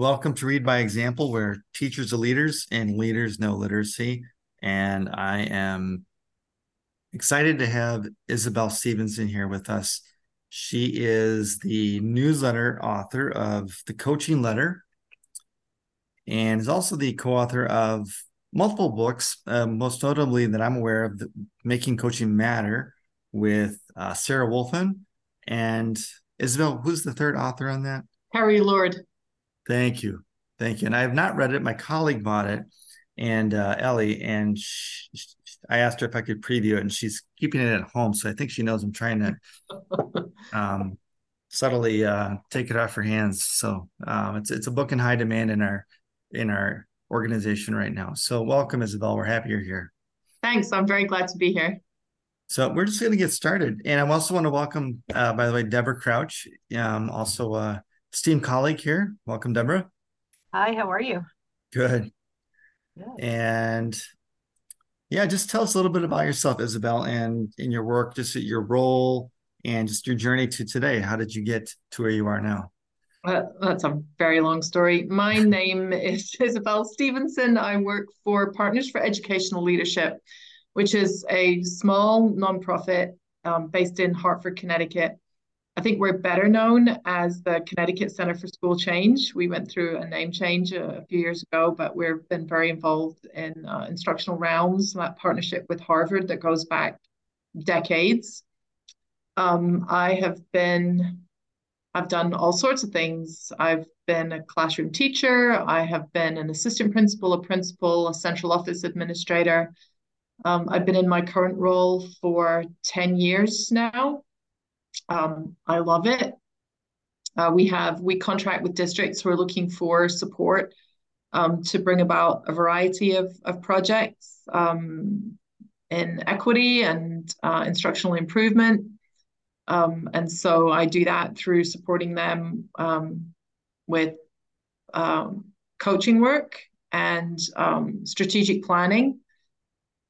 Welcome to Read by Example, where teachers are leaders and leaders know literacy. And I am excited to have Isobel Stevenson here with us. She is the newsletter author of The Coaching Letter and is also the co author of multiple books, uh, most notably that I'm aware of, the Making Coaching Matter with uh, Sarah Woulfin. And Isobel, who's the third author on that? Kerry Lord. Thank you. Thank you. And I have not read it. My colleague bought it and uh, Ellie, and she, I asked her if I could preview it, and she's keeping it at home. So I think she knows I'm trying to um, subtly uh, take it off her hands. So um, it's it's a book in high demand in our in our organization right now. So welcome, Isobel. We're happy you're here. Thanks. I'm very glad to be here. So we're just going to get started, and I also want to welcome, uh, by the way, Debra Crouch, um, also a esteemed colleague here. Welcome, Debra. Hi. How are you? Good. Good. And yeah, just tell us a little bit about yourself, Isobel, and in your work, just your role and just your journey to today. How did you get to where you are now? Uh, that's a very long story. My name is Isobel Stevenson. I work for Partners for Educational Leadership, which is a small nonprofit um, based in Hartford, Connecticut. I think we're better known as the Connecticut Center for School Change. We went through a name change a, a few years ago, but we've been very involved in uh, instructional rounds, that partnership with Harvard that goes back decades. Um, I have been, I've done all sorts of things. I've been a classroom teacher. I have been an assistant principal, a principal, a central office administrator. Um, I've been in my current role for 10 years now. Um, I love it. Uh, we have we contract with districts who are looking for support um, to bring about a variety of, of projects um, in equity and uh, instructional improvement. Um, and so I do that through supporting them um, with um, coaching work and strategic planning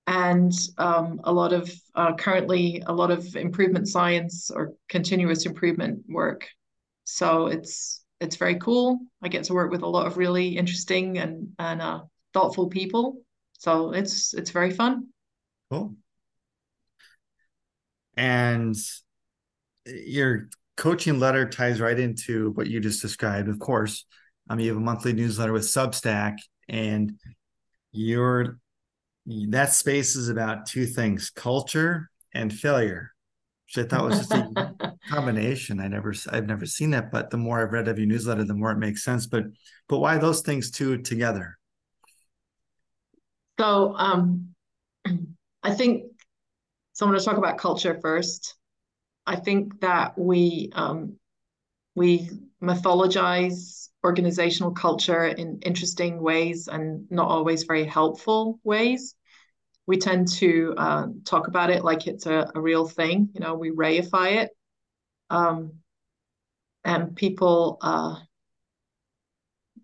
and um, a lot of uh, currently a lot of improvement science or continuous improvement work. So it's it's very cool. I get to work with a lot of really interesting and and uh, thoughtful people. So it's it's very fun. Cool. And your coaching letter ties right into what you just described. Of course, I mean you have a monthly newsletter with Substack, and you're that space is about two things culture and failure which i thought was just a combination. I never i've never seen that but the more i've read of your newsletter the more it makes sense. But but why those things two together? So um i think so i'm going to talk about culture first. I think that we um we mythologize organizational culture in interesting ways and not always very helpful ways. We tend to uh, talk about it like it's a, a, real thing. You know, we reify it, um, and people uh,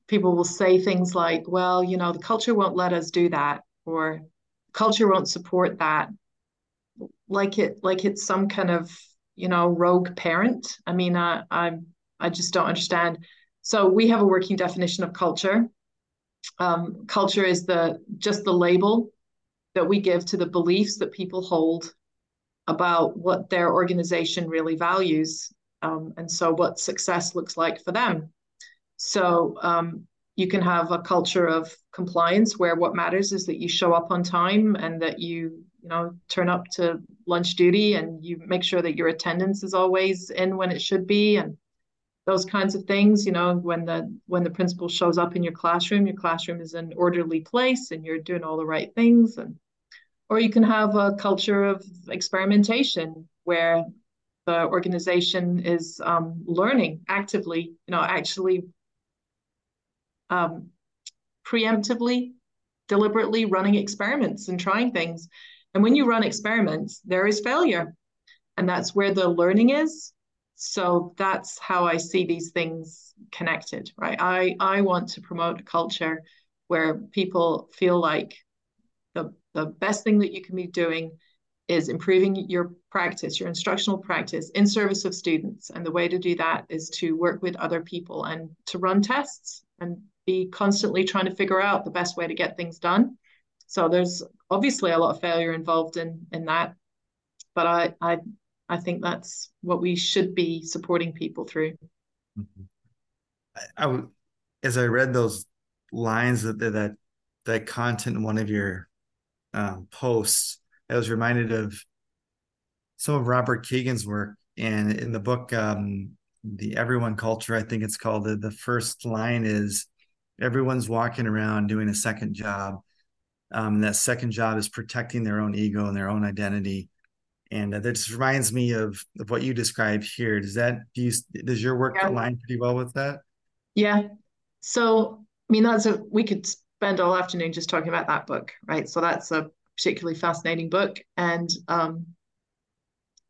people will say things like, "Well, you know, the culture won't let us do that," or "Culture won't support that," like it like it's some kind of you know rogue parent. I mean, I I I just don't understand so we have a working definition of culture. Um, culture is the just the label that we give to the beliefs that people hold about what their organization really values, um, and so what success looks like for them. So um, you can have a culture of compliance where what matters is that you show up on time and that you you know turn up to lunch duty and you make sure that your attendance is always in when it should be and those kinds of things you know when the when the principal shows up in your classroom your classroom is an orderly place and you're doing all the right things and or you can have a culture of experimentation where the organization is um, learning actively you know actually um, preemptively deliberately running experiments and trying things. And when you run experiments there is failure. And that's where the learning is. So that's how i see these things connected right? I i want to promote a culture where people feel like the the best thing that you can be doing is improving your practice your instructional practice in service of students and the way to do that is to work with other people and to run tests and be constantly trying to figure out the best way to get things done. So there's obviously a lot of failure involved in in that, but I I I think that's what we should be supporting people through. Mm-hmm. I, I as I read those lines that that that content in one of your um, posts, I was reminded of some of Robert Kegan's work, and in the book, um, the Everyone Culture, I think it's called. The, the first line is, "Everyone's walking around doing a second job. Um, that second job is protecting their own ego and their own identity." And uh, that just reminds me of, of what you described here. Does that do you does your work yeah. align pretty well with that? Yeah. So I mean, that's a we could spend all afternoon just talking about that book, right? So that's a particularly fascinating book, and um,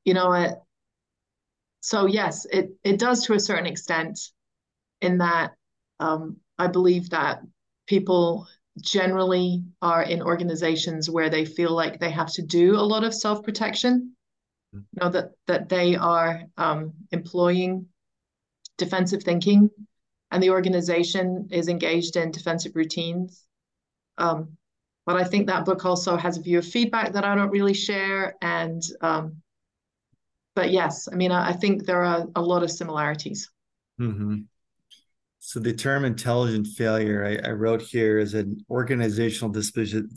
you know, it, so yes, it it does to a certain extent, in that um, I believe that people generally are in organizations where they feel like they have to do a lot of self protection. Mm-hmm. You know that that they are um, employing defensive thinking and the organization is engaged in defensive routines. Um, but I think that book also has a view of feedback that I don't really share. And um, but yes, I mean, I, I, think there are a lot of similarities. Mm-hmm. So the term intelligent failure I, I, wrote here is an organizational disposition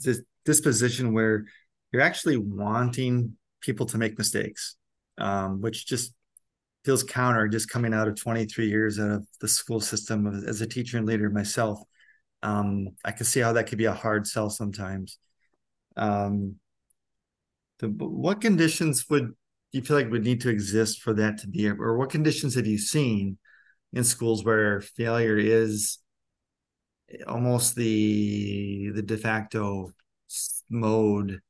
disposition where you're actually wanting people to make mistakes, um, which just feels counter just coming out of 23 years out of the school system as a teacher and leader myself. Um, i can see how that could be a hard sell sometimes. Um, the, what conditions would you feel like would need to exist for that to be or what conditions have you seen in schools where failure is almost the the de facto mode?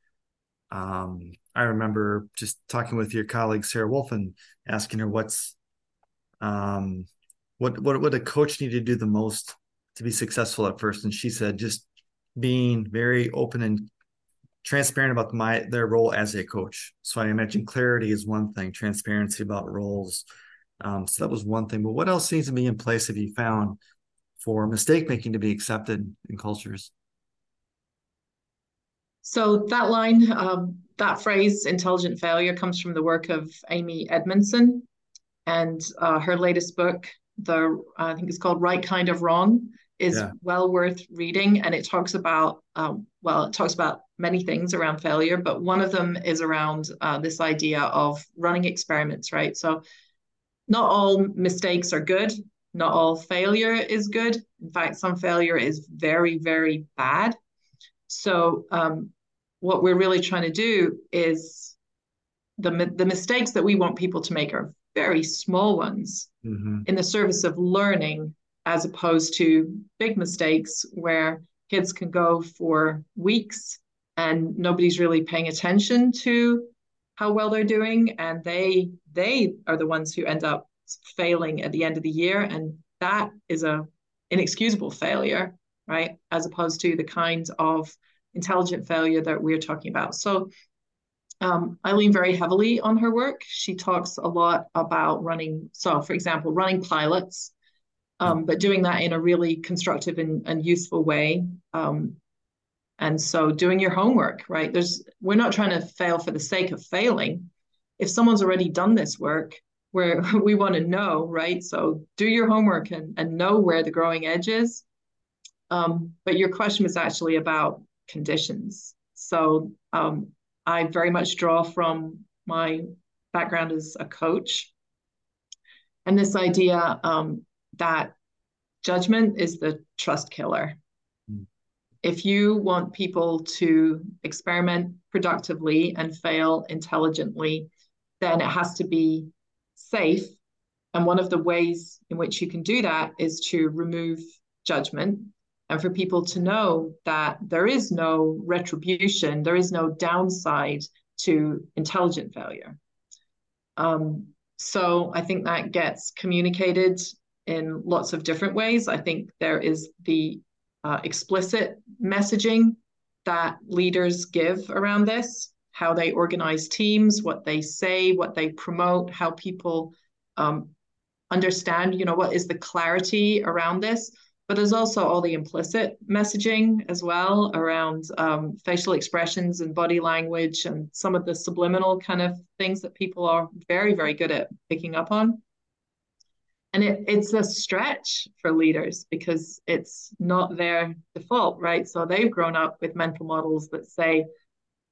Um, I remember just talking with your colleague Sarah Woulfin asking her what's um, what what would a coach need to do the most to be successful at first, and she said just being very open and transparent about my their role as a coach. So I imagine clarity is one thing, transparency about roles. Um, so that was one thing. But what else needs to be in place have you found for mistake making to be accepted in cultures? So that line, um, that phrase, intelligent failure, comes from the work of Amy Edmondson, and uh, her latest book, the I think it's called Right Kind of Wrong, is yeah. well worth reading, and it talks about um, well, it talks about many things around failure, but one of them is around uh, this idea of running experiments, right? So not all mistakes are good. Not all failure is good. In fact, some failure is very, very bad. So um, what we're really trying to do is the the mistakes that we want people to make are very small ones mm-hmm. in the service of learning, as opposed to big mistakes where kids can go for weeks and nobody's really paying attention to how well they're doing, and they they are the ones who end up failing at the end of the year, and that is a inexcusable failure right? As opposed to the kinds of intelligent failure that we're talking about. So um, I lean very heavily on her work. She talks a lot about running, so for example, running pilots, um, but doing that in a really constructive and, and useful way. Um, and so doing your homework, right? There's we're not trying to fail for the sake of failing. If someone's already done this work, where we want to know, right? So do your homework and, and know where the growing edge is um, but your question was actually about conditions. So um, I very much draw from my background as a coach. And this idea um, that judgment is the trust killer. Mm. If you want people to experiment productively and fail intelligently, then it has to be safe. And one of the ways in which you can do that is to remove judgment and for people to know that there is no retribution, there is no downside to intelligent failure. Um, so I think that gets communicated in lots of different ways. I think there is the uh, explicit messaging that leaders give around this, how they organize teams, what they say, what they promote, how people um, understand, you know, what is the clarity around this but there's also all the implicit messaging as well around um, facial expressions and body language and some of the subliminal kind of things that people are very, very good at picking up on. And it, it's a stretch for leaders because it's not their default, right? So they've grown up with mental models that say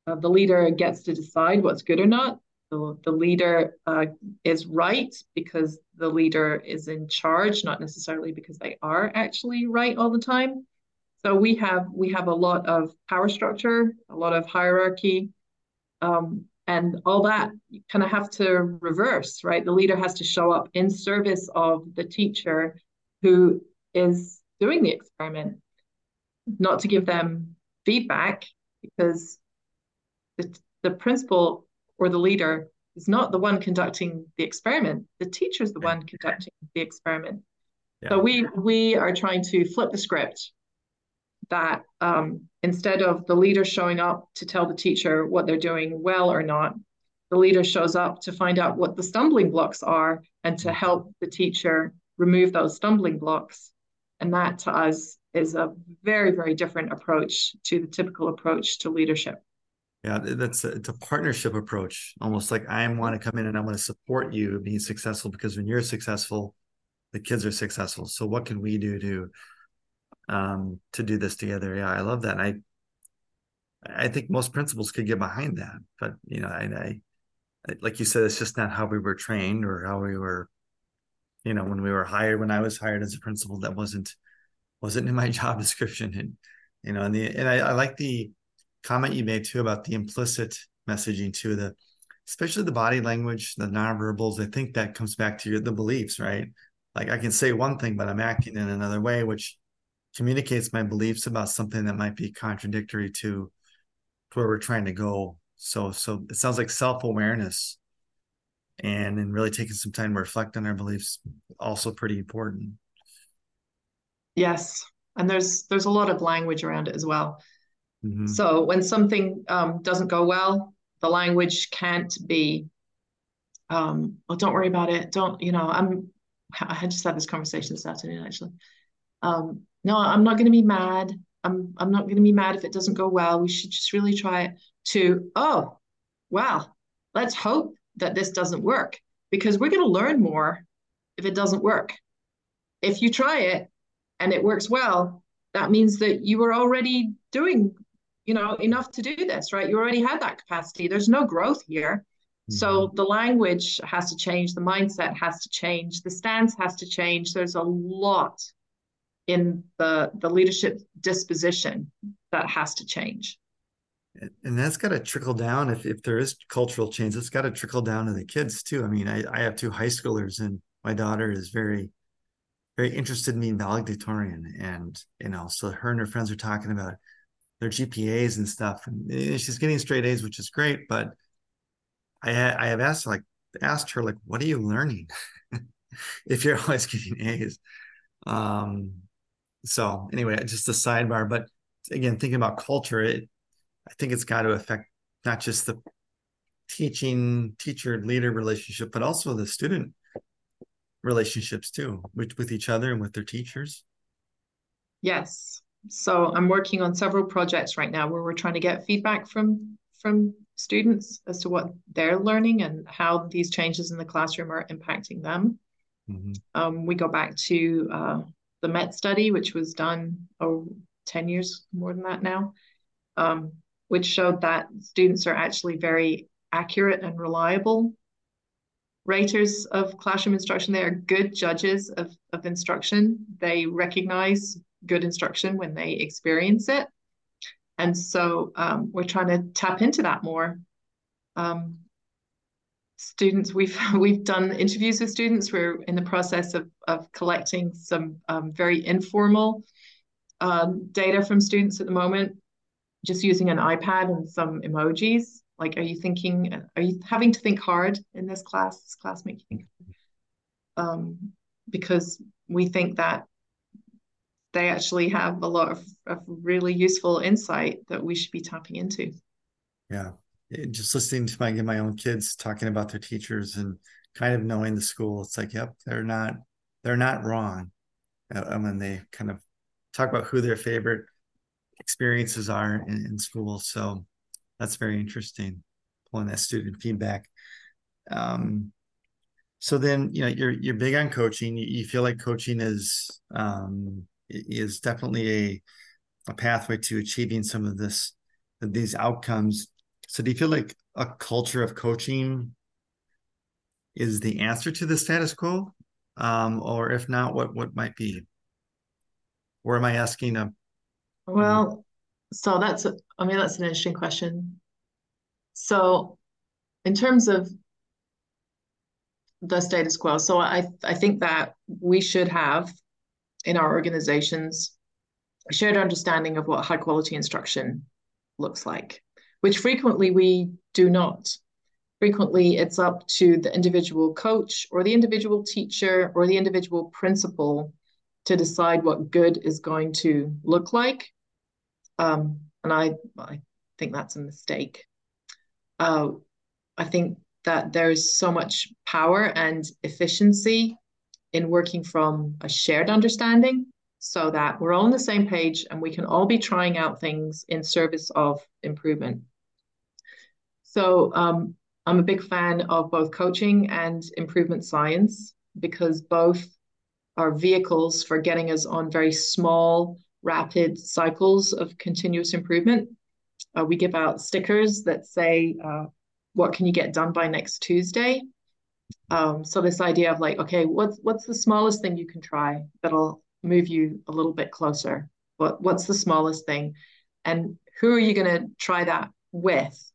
uh, the leader gets to decide what's good or not. The, the leader uh, is right because the leader is in charge, not necessarily because they are actually right all the time. So we have we have a lot of power structure, a lot of hierarchy, um, and all that you kind of have to reverse, right? The leader has to show up in service of the teacher who is doing the experiment, not to give them feedback because the, the principal or the leader is not the one conducting the experiment. The teacher is the one conducting the experiment. Yeah. So we we are trying to flip the script that um, instead of the leader showing up to tell the teacher what they're doing well or not, the leader shows up to find out what the stumbling blocks are and to mm-hmm. help the teacher remove those stumbling blocks. And that to us is a very, very different approach to the typical approach to leadership. Yeah, that's a, it's a partnership approach, almost like I want to come in and I want to support you being successful because when you're successful, the kids are successful. So what can we do to um to do this together? Yeah, I love that. I I think most principals could get behind that, but you know, I, I like you said, it's just not how we were trained or how we were, you know, when we were hired. When I was hired as a principal, that wasn't wasn't in my job description, and you know, and the and I, I like the comment you made too about the implicit messaging too, the especially the body language, the nonverbals. I think that comes back to your the beliefs, right? Like I can say one thing, but I'm acting in another way, which communicates my beliefs about something that might be contradictory to where we're trying to go. So so it sounds like self-awareness and and really taking some time to reflect on our beliefs also pretty important. Yes. And there's there's a lot of language around it as well. Mm-hmm. So when something um, doesn't go well, the language can't be, um, well, don't worry about it. Don't, you know, I'm, I just had this conversation this afternoon actually. Um, no, I'm not going to be mad. I'm, I'm not going to be mad if it doesn't go well. We should just really try it. To, oh, well, let's hope that this doesn't work because we're going to learn more if it doesn't work. If you try it and it works well, that means that you were already doing you know enough to do this right? You already had that capacity. There's no growth here. Mm-hmm. so the language has to change the mindset has to change the stance has to change. There's a lot in the the leadership disposition that has to change. And that's got to trickle down. If, if there is cultural change it's got to trickle down to the kids too. I mean I, I have two high schoolers and my daughter is very very interested in being valedictorian. And you know so her and her friends are talking about their GPAs and stuff. And she's getting straight A's, which is great. But I I have asked like asked her like, what are you learning if you're always getting A's? Um, so anyway, just a sidebar. But again, thinking about culture, it I think it's got to affect not just the teaching teacher leader relationship, but also the student relationships too, with, with each other and with their teachers. Yes, so I'm working on several projects right now where we're trying to get feedback from from students as to what they're learning and how these changes in the classroom are impacting them. Mm-hmm. Um, we go back to uh, the MET study, which was done oh, 10 years more than that now, um, which showed that students are actually very accurate and reliable raters of classroom instruction. They are good judges of, of instruction. They recognize good instruction when they experience it. And so um, we're trying to tap into that more. Um, students, we've we've done interviews with students. We're in the process of of collecting some um, very informal um, data from students at the moment, just using an iPad and some emojis. Like, are you thinking? Are you having to think hard in this class? This class make you think? Um, because we think that they actually have a lot of, of really useful insight that we should be tapping into. Yeah. Just listening to my my own kids talking about their teachers and kind of knowing the school, it's like, yep, they're not they're not wrong. Uh, when they kind of talk about who their favorite experiences are in, in school. So that's very interesting, pulling that student feedback. Um, so then, you know, you're you're big on coaching. You, feel like coaching is um, is definitely a a pathway to achieving some of this these outcomes. So do you feel like a culture of coaching is the answer to the status quo? Um, or if not, what what might be? Or am I asking a well, so that's I mean that's an interesting question. So in terms of the status quo, so I I think that we should have in our organizations a shared understanding of what high quality instruction looks like, which frequently we do not. Frequently, it's up to the individual coach or the individual teacher or the individual principal to decide what good is going to look like. Um, and I, I think that's a mistake. Uh, I think that there's so much power and efficiency in working from a shared understanding so that we're all on the same page and we can all be trying out things in service of improvement. So um, I'm a big fan of both coaching and improvement science because both are vehicles for getting us on very small, rapid cycles of continuous improvement. Uh, we give out stickers that say, uh, what can you get done by next Tuesday? Um, so this idea of like, okay, what's what's the smallest thing you can try that'll move you a little bit closer? What what's the smallest thing, and who are you going to try that with?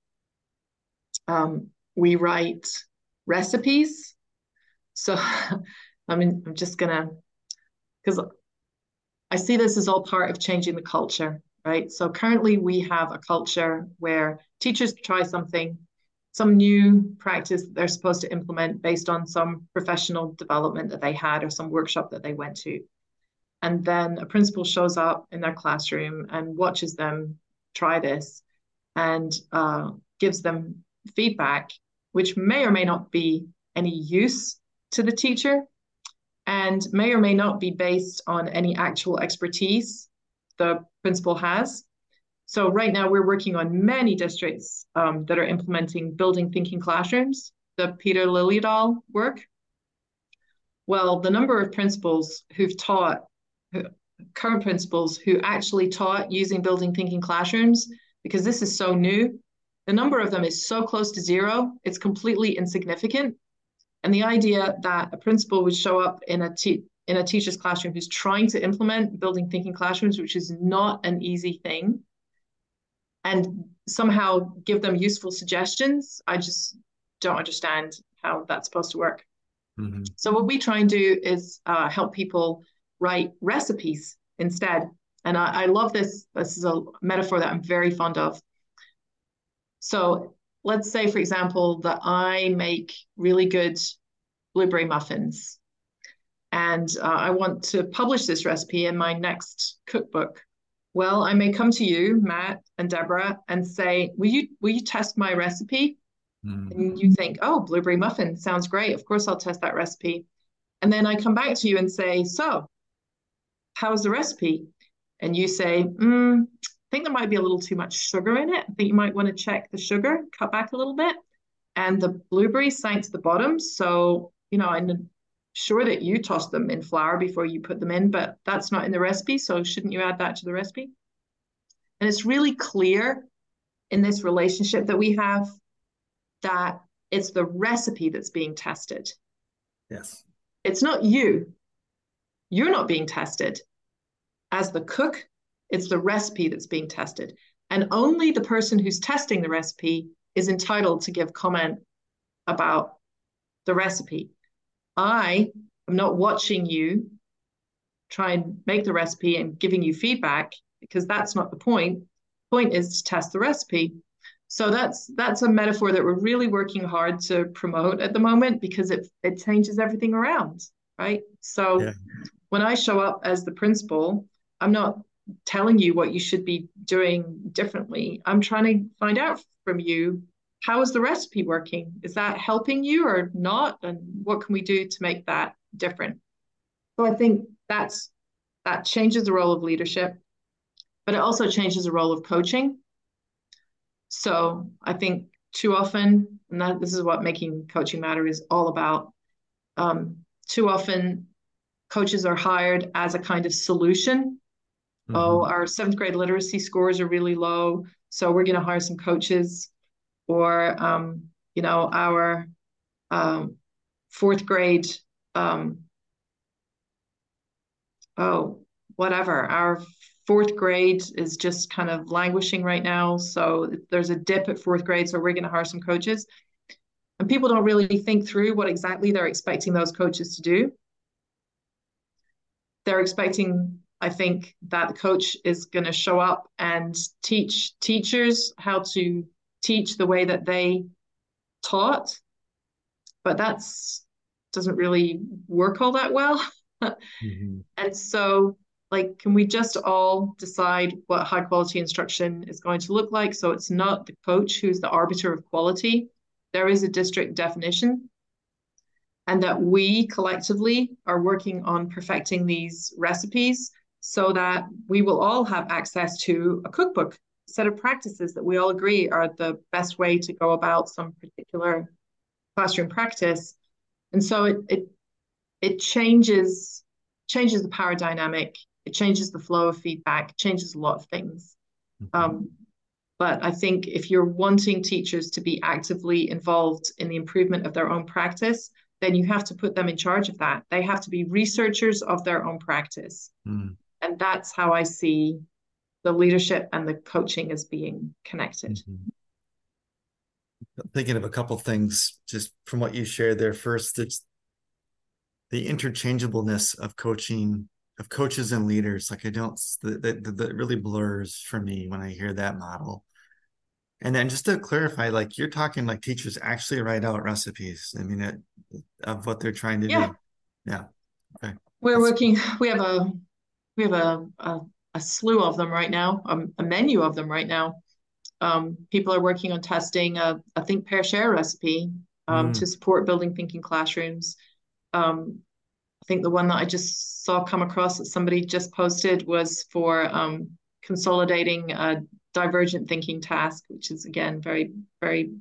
Um, we write recipes. So, I mean, I'm just gonna because I see this as all part of changing the culture, right? So currently we have a culture where teachers try something, some new practice that they're supposed to implement based on some professional development that they had or some workshop that they went to. And then a principal shows up in their classroom and watches them try this and uh, gives them feedback, which may or may not be any use to the teacher and may or may not be based on any actual expertise the principal has. So right now we're working on many districts um, that are implementing building thinking classrooms, the Peter Liljedahl work. Well, the number of principals who've taught, current principals who actually taught using building thinking classrooms, because this is so new, the number of them is so close to zero, it's completely insignificant. And the idea that a principal would show up in a in a teacher's classroom who's trying to implement building thinking classrooms, which is not an easy thing, and somehow give them useful suggestions. I just don't understand how that's supposed to work. Mm-hmm. So what we try and do is uh, help people write recipes instead. And I, I love this. This is a metaphor that I'm very fond of. So let's say, for example, that I make really good blueberry muffins and uh, I want to publish this recipe in my next cookbook. Well, I may come to you, Matt and Debra, and say, "Will you will you test my recipe?" Mm. And you think, "Oh, blueberry muffin sounds great. Of course, I'll test that recipe." And then I come back to you and say, "So, how's the recipe?" And you say, mm, "I think there might be a little too much sugar in it. I think you might want to check the sugar, cut back a little bit." And the blueberries sank to the bottom, so you know, I'm sure that you toss them in flour before you put them in, but that's not in the recipe. So shouldn't you add that to the recipe? And it's really clear in this relationship that we have that it's the recipe that's being tested. Yes. It's not you. You're not being tested. As the cook, it's the recipe that's being tested. And only the person who's testing the recipe is entitled to give comment about the recipe. I am not watching you try and make the recipe and giving you feedback because that's not the point. The point is to test the recipe. So that's that's a metaphor that we're really working hard to promote at the moment because it it changes everything around, right? So yeah. when I show up as the principal, I'm not telling you what you should be doing differently. I'm trying to find out from you how is the recipe working? Is that helping you or not? And what can we do to make that different? So I think that's that changes the role of leadership, but it also changes the role of coaching. So I think too often, and that, this is what making coaching matter is all about. Um, too often, coaches are hired as a kind of solution. Mm-hmm. Oh, our seventh grade literacy scores are really low, so we're going to hire some coaches. Or, um, you know, our um, fourth grade um, oh, whatever. Our fourth grade is just kind of languishing right now. So there's a dip at fourth grade. So we're going to hire some coaches. And people don't really think through what exactly they're expecting those coaches to do. They're expecting, I think, that the coach is going to show up and teach teachers how to teach the way that they taught. But that's doesn't really work all that well. mm-hmm. And so, like, can we just all decide what high quality instruction is going to look like? So it's not the coach who's the arbiter of quality. There is a district definition, and that we collectively are working on perfecting these recipes so that we will all have access to a cookbook. Set of practices that we all agree are the best way to go about some particular classroom practice. And so it it it changes changes the power dynamic. It changes the flow of feedback. Changes a lot of things. Mm-hmm. um, but i think if you're wanting teachers to be actively involved in the improvement of their own practice then you have to put them in charge of that. They have to be researchers of their own practice. Mm. And that's how i see the leadership and the coaching as being connected mm-hmm thinking of a couple things just from what you shared there. First, it's the interchangeableness of coaching of coaches and leaders. Like I don't that that really blurs for me when I hear that model. And then just to clarify, like you're talking like teachers actually write out recipes. I mean, it, of what they're trying to yeah. do. Yeah. Okay. We're That's... working. We have a we have a, a, a slew of them right now. A, a menu of them right now um, people are working on testing a, a think pair share recipe um, mm. to support building thinking classrooms um, i think the one that i just saw come across that somebody just posted was for um, consolidating a divergent thinking task which is again very very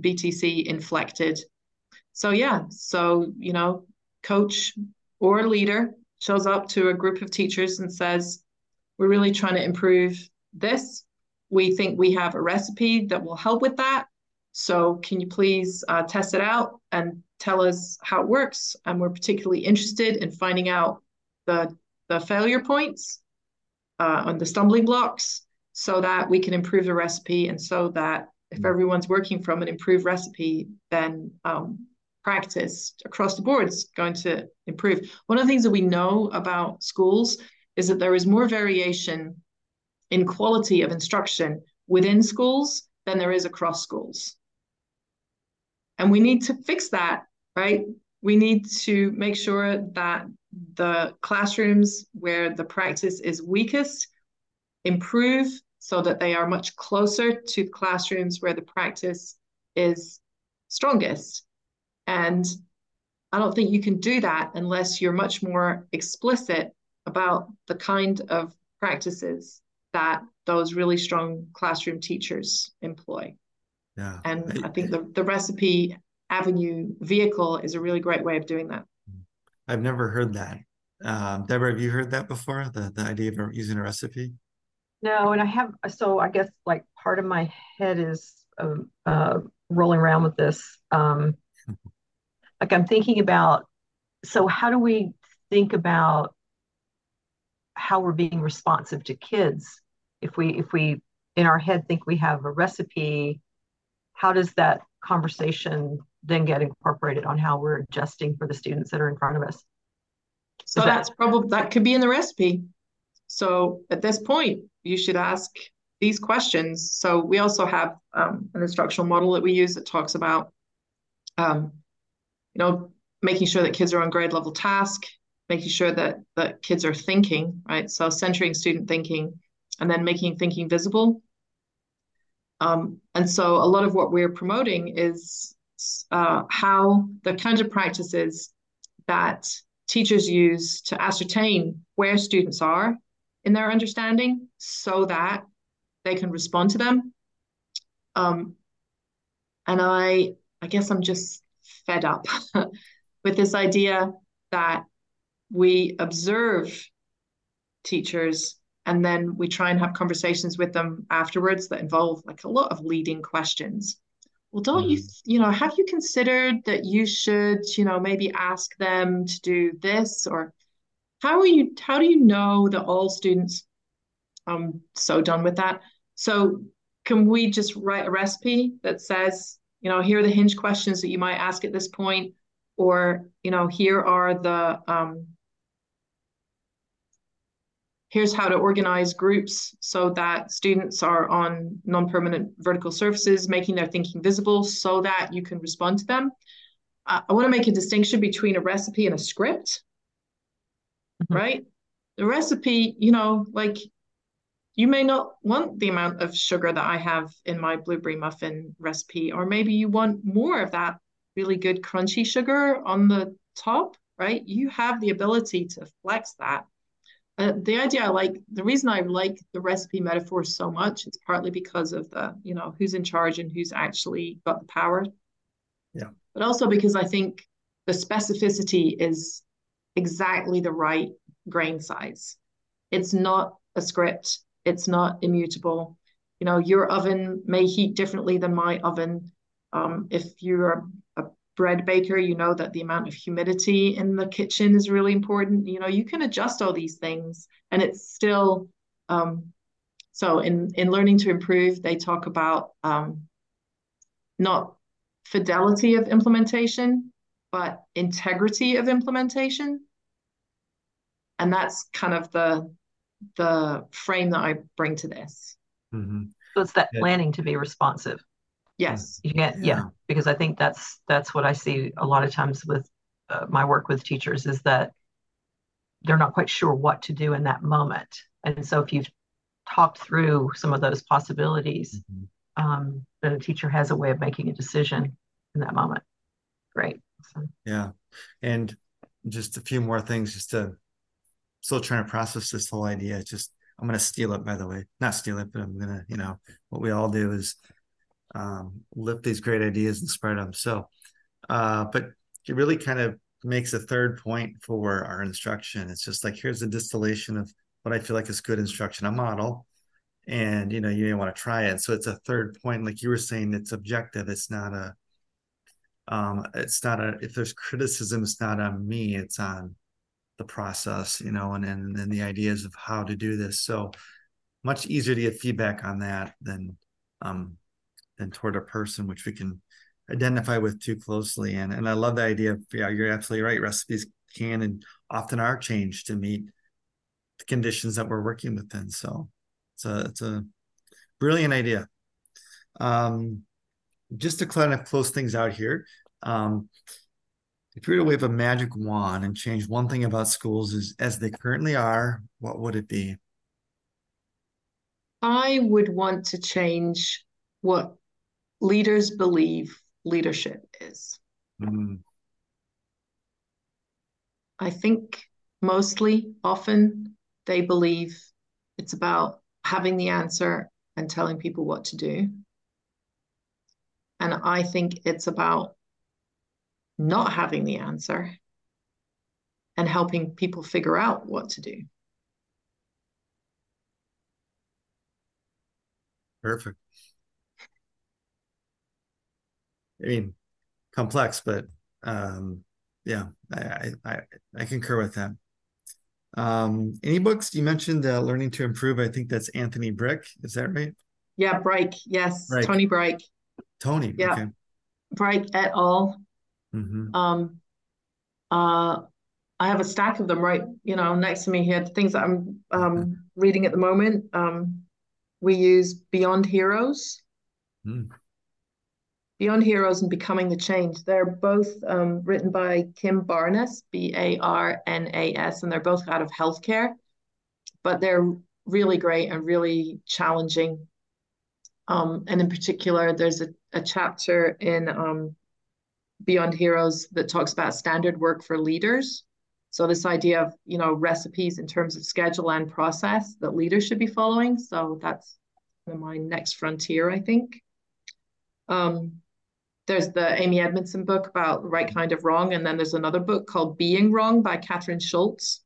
btc inflected so yeah so you know coach or leader shows up to a group of teachers and says we're really trying to improve this we think we have a recipe that will help with that. So can you please uh, test it out and tell us how it works? And we're particularly interested in finding out the, the failure points uh, and the stumbling blocks so that we can improve the recipe and so that if everyone's working from an improved recipe, then um, practice across the board is going to improve. One of the things that we know about schools is that there is more variation in quality of instruction within schools than there is across schools. And we need to fix that, right? We need to make sure that the classrooms where the practice is weakest improve so that they are much closer to the classrooms where the practice is strongest. And I don't think you can do that unless you're much more explicit about the kind of practices that those really strong classroom teachers employ. Yeah. And I think the, the recipe avenue vehicle is a really great way of doing that. I've never heard that. Um, Debra, have you heard that before? The, the idea of using a recipe? No, and I have, so I guess like part of my head is uh, uh, rolling around with this. Um, like I'm thinking about, so how do we think about how we're being responsive to kids? If we if we in our head think we have a recipe how does that conversation then get incorporated on how we're adjusting for the students that are in front of us? So that's probably that could be in the recipe. So at this point you should ask these questions. So we also have um, an instructional model that we use that talks about um, you know making sure that kids are on grade level task making sure that that kids are thinking, right? So centering student thinking and then making thinking visible. Um, and so a lot of what we're promoting is uh, how the kinds of practices that teachers use to ascertain where students are in their understanding so that they can respond to them. Um, and I, I guess I'm just fed up with this idea that we observe teachers and then we try and have conversations with them afterwards that involve like a lot of leading questions. Well don't mm. you you know have you considered that you should you know maybe ask them to do this? Or how are you how do you know that all students i'm so done with that? So can we just write a recipe that says you know here are the hinge questions that you might ask at this point or you know here are the um, here's how to organize groups so that students are on non-permanent vertical surfaces, making their thinking visible so that you can respond to them. Uh, I want to make a distinction between a recipe and a script, mm-hmm. right? The recipe, you know, like you may not want the amount of sugar that I have in my blueberry muffin recipe, or maybe you want more of that really good crunchy sugar on the top, right? You have the ability to flex that uh, the idea I like, the reason I like the recipe metaphor so much it's partly because of the, you know, who's in charge and who's actually got the power. Yeah. But also because I think the specificity is exactly the right grain size. It's not a script, it's not immutable. You know, your oven may heat differently than my oven. Um, if you're a bread baker, you know that the amount of humidity in the kitchen is really important. You know, you can adjust all these things and it's still um, so in in learning to improve, they talk about um, not fidelity of implementation, but integrity of implementation. And that's kind of the the frame that I bring to this. Mm-hmm. So it's that planning to be responsive. Yes. You get, yeah. yeah. because I think that's that's what I see a lot of times with uh, my work with teachers is that they're not quite sure what to do in that moment. And so if you've talked through some of those possibilities, mm-hmm. um, then a teacher has a way of making a decision in that moment. Great. So. Yeah. And just a few more things just to still trying to process this whole idea. Just I'm gonna steal it by the way. Not steal it, but I'm gonna, you know, what we all do is um, lift these great ideas and spread them. So, uh, but it really kind of makes a third point for our instruction. It's just like here's a distillation of what I feel like is good instruction, a model, and you know you may want to try it. So it's a third point, like you were saying, it's objective. It's not a, um, it's not a. If there's criticism, it's not on me. It's on the process, you know, and and, and the ideas of how to do this. So much easier to get feedback on that than um, than toward a person, which we can identify with too closely. And and I love the idea of yeah, you're absolutely right. Recipes can and often are changed to meet the conditions that we're working within. So it's a it's a brilliant idea. Um, just to kind of close things out here, um, if you were to wave a magic wand and change one thing about schools as, as they currently are, what would it be? I would want to change what leaders believe leadership is. Mm. I think mostly, often, they believe it's about having the answer and telling people what to do. And I think it's about not having the answer and helping people figure out what to do. Perfect. I mean, complex, but um, yeah, I, I I concur with that. Um, any books you mentioned? Uh, Learning to Improve. I think that's Anthony Bryk. Is that right? Yeah, Bryk. Yes. Tony Bryk. Tony. Yeah, okay. Bryk et al. Mm-hmm. Um, uh, I have a stack of them right, you know, next to me here. The things that I'm um, reading at the moment. Um, we use Beyond Heroes. Mm. Beyond Heroes and Becoming the Change. They're both um, written by Kim Barnas, B A R N A S, and they're both out of healthcare, but they're really great and really challenging. Um, and in particular, there's a, a chapter in um, Beyond Heroes that talks about standard work for leaders. So this idea of you know recipes in terms of schedule and process that leaders should be following. So that's my next frontier, I think. Um, there's the Amy Edmondson book about right kind of wrong, and then there's another book called Being Wrong by Kathryn Schulz.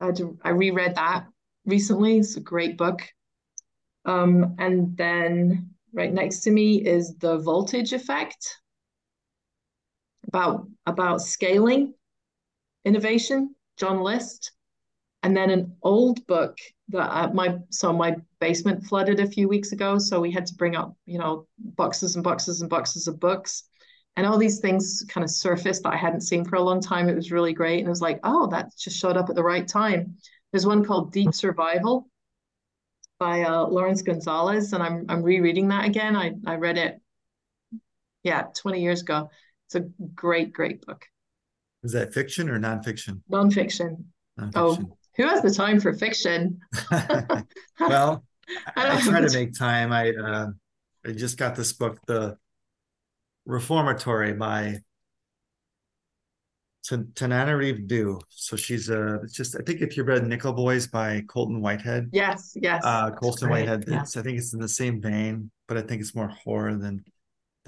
I, I reread that recently. It's a great book. Um, and then right next to me is the voltage effect about about scaling innovation, John List, and then an old book that uh, my so my basement flooded a few weeks ago, so we had to bring up you know boxes and boxes and boxes of books, and all these things kind of surfaced that I hadn't seen for a long time. It was really great, and it was like, oh, that just showed up at the right time. There's one called Deep Survival by uh, Laurence Gonzales, and I'm I'm rereading that again. I I read it, yeah, 20 years ago. It's a great, great book. Is that fiction or nonfiction? Nonfiction. nonfiction. Oh, who has the time for fiction? well, I, I try to make time. I uh, I just got this book, The Reformatory by Tananarive Due. So she's a it's just I think if you read Nickel Boys by Colton Whitehead. Yes, yes. Uh Colson Whitehead. Yeah. I think it's in the same vein, but I think it's more horror than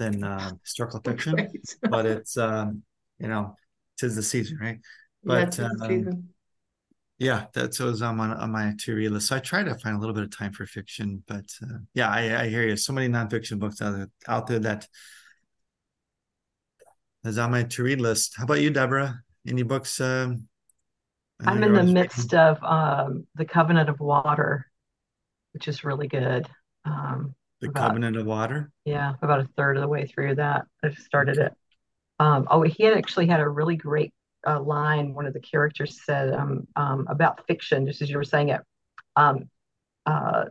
than uh, historical fiction. but it's um, you know, tis the season, right? But yeah, um, yeah that's what was on my, on my to read list. So I try to find a little bit of time for fiction, but uh, yeah, I, I hear you. So many nonfiction books out there, out there that is on my to read list. How about you, Debra? Any books? Um, I'm in the midst of um, the Covenant of Water, which is really good. Um, the about, Covenant of Water. Yeah, about a third of the way through that. I've started it. Um, oh, he had actually had a really great uh, line. One of the characters said um, um, about fiction, just as you were saying it. Um, uh,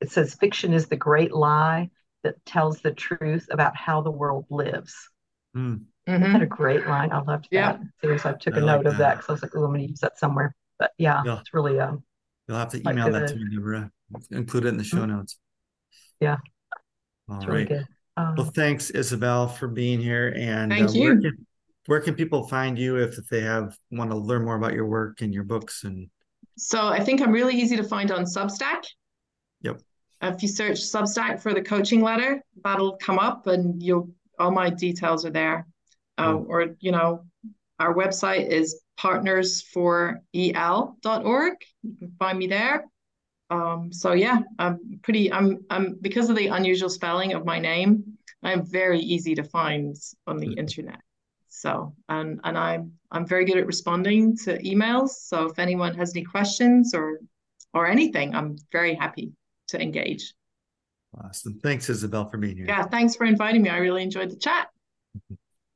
it says fiction is the great lie that tells the truth about how the world lives. Mm. Mm-hmm. had a great line. I loved yeah. that. Seriously, I took I a note of that because I was like, oh, I'm going to use that somewhere. But yeah, yeah. it's really. Um, You'll have to email like that to me, Debra. Include it in the show mm-hmm. notes. Yeah. All it's right. Really um, well, thanks, Isobel, for being here. And thank uh, you. Where can, where can, people find you if, if they have want to learn more about your work and your books? And so I think I'm really easy to find on Substack. Yep. If you search Substack for the coaching letter, that'll come up, and you'll all my details are there. Uh, Or you know, our website is partnersforel.org. You can find me there. Um, so yeah, I'm pretty. I'm. I'm because of the unusual spelling of my name. I'm very easy to find on the mm-hmm. internet. So and and I'm I'm very good at responding to emails. So if anyone has any questions or or anything, I'm very happy to engage. Awesome. Thanks, Isobel, for being here. Yeah, thanks for inviting me. I really enjoyed the chat.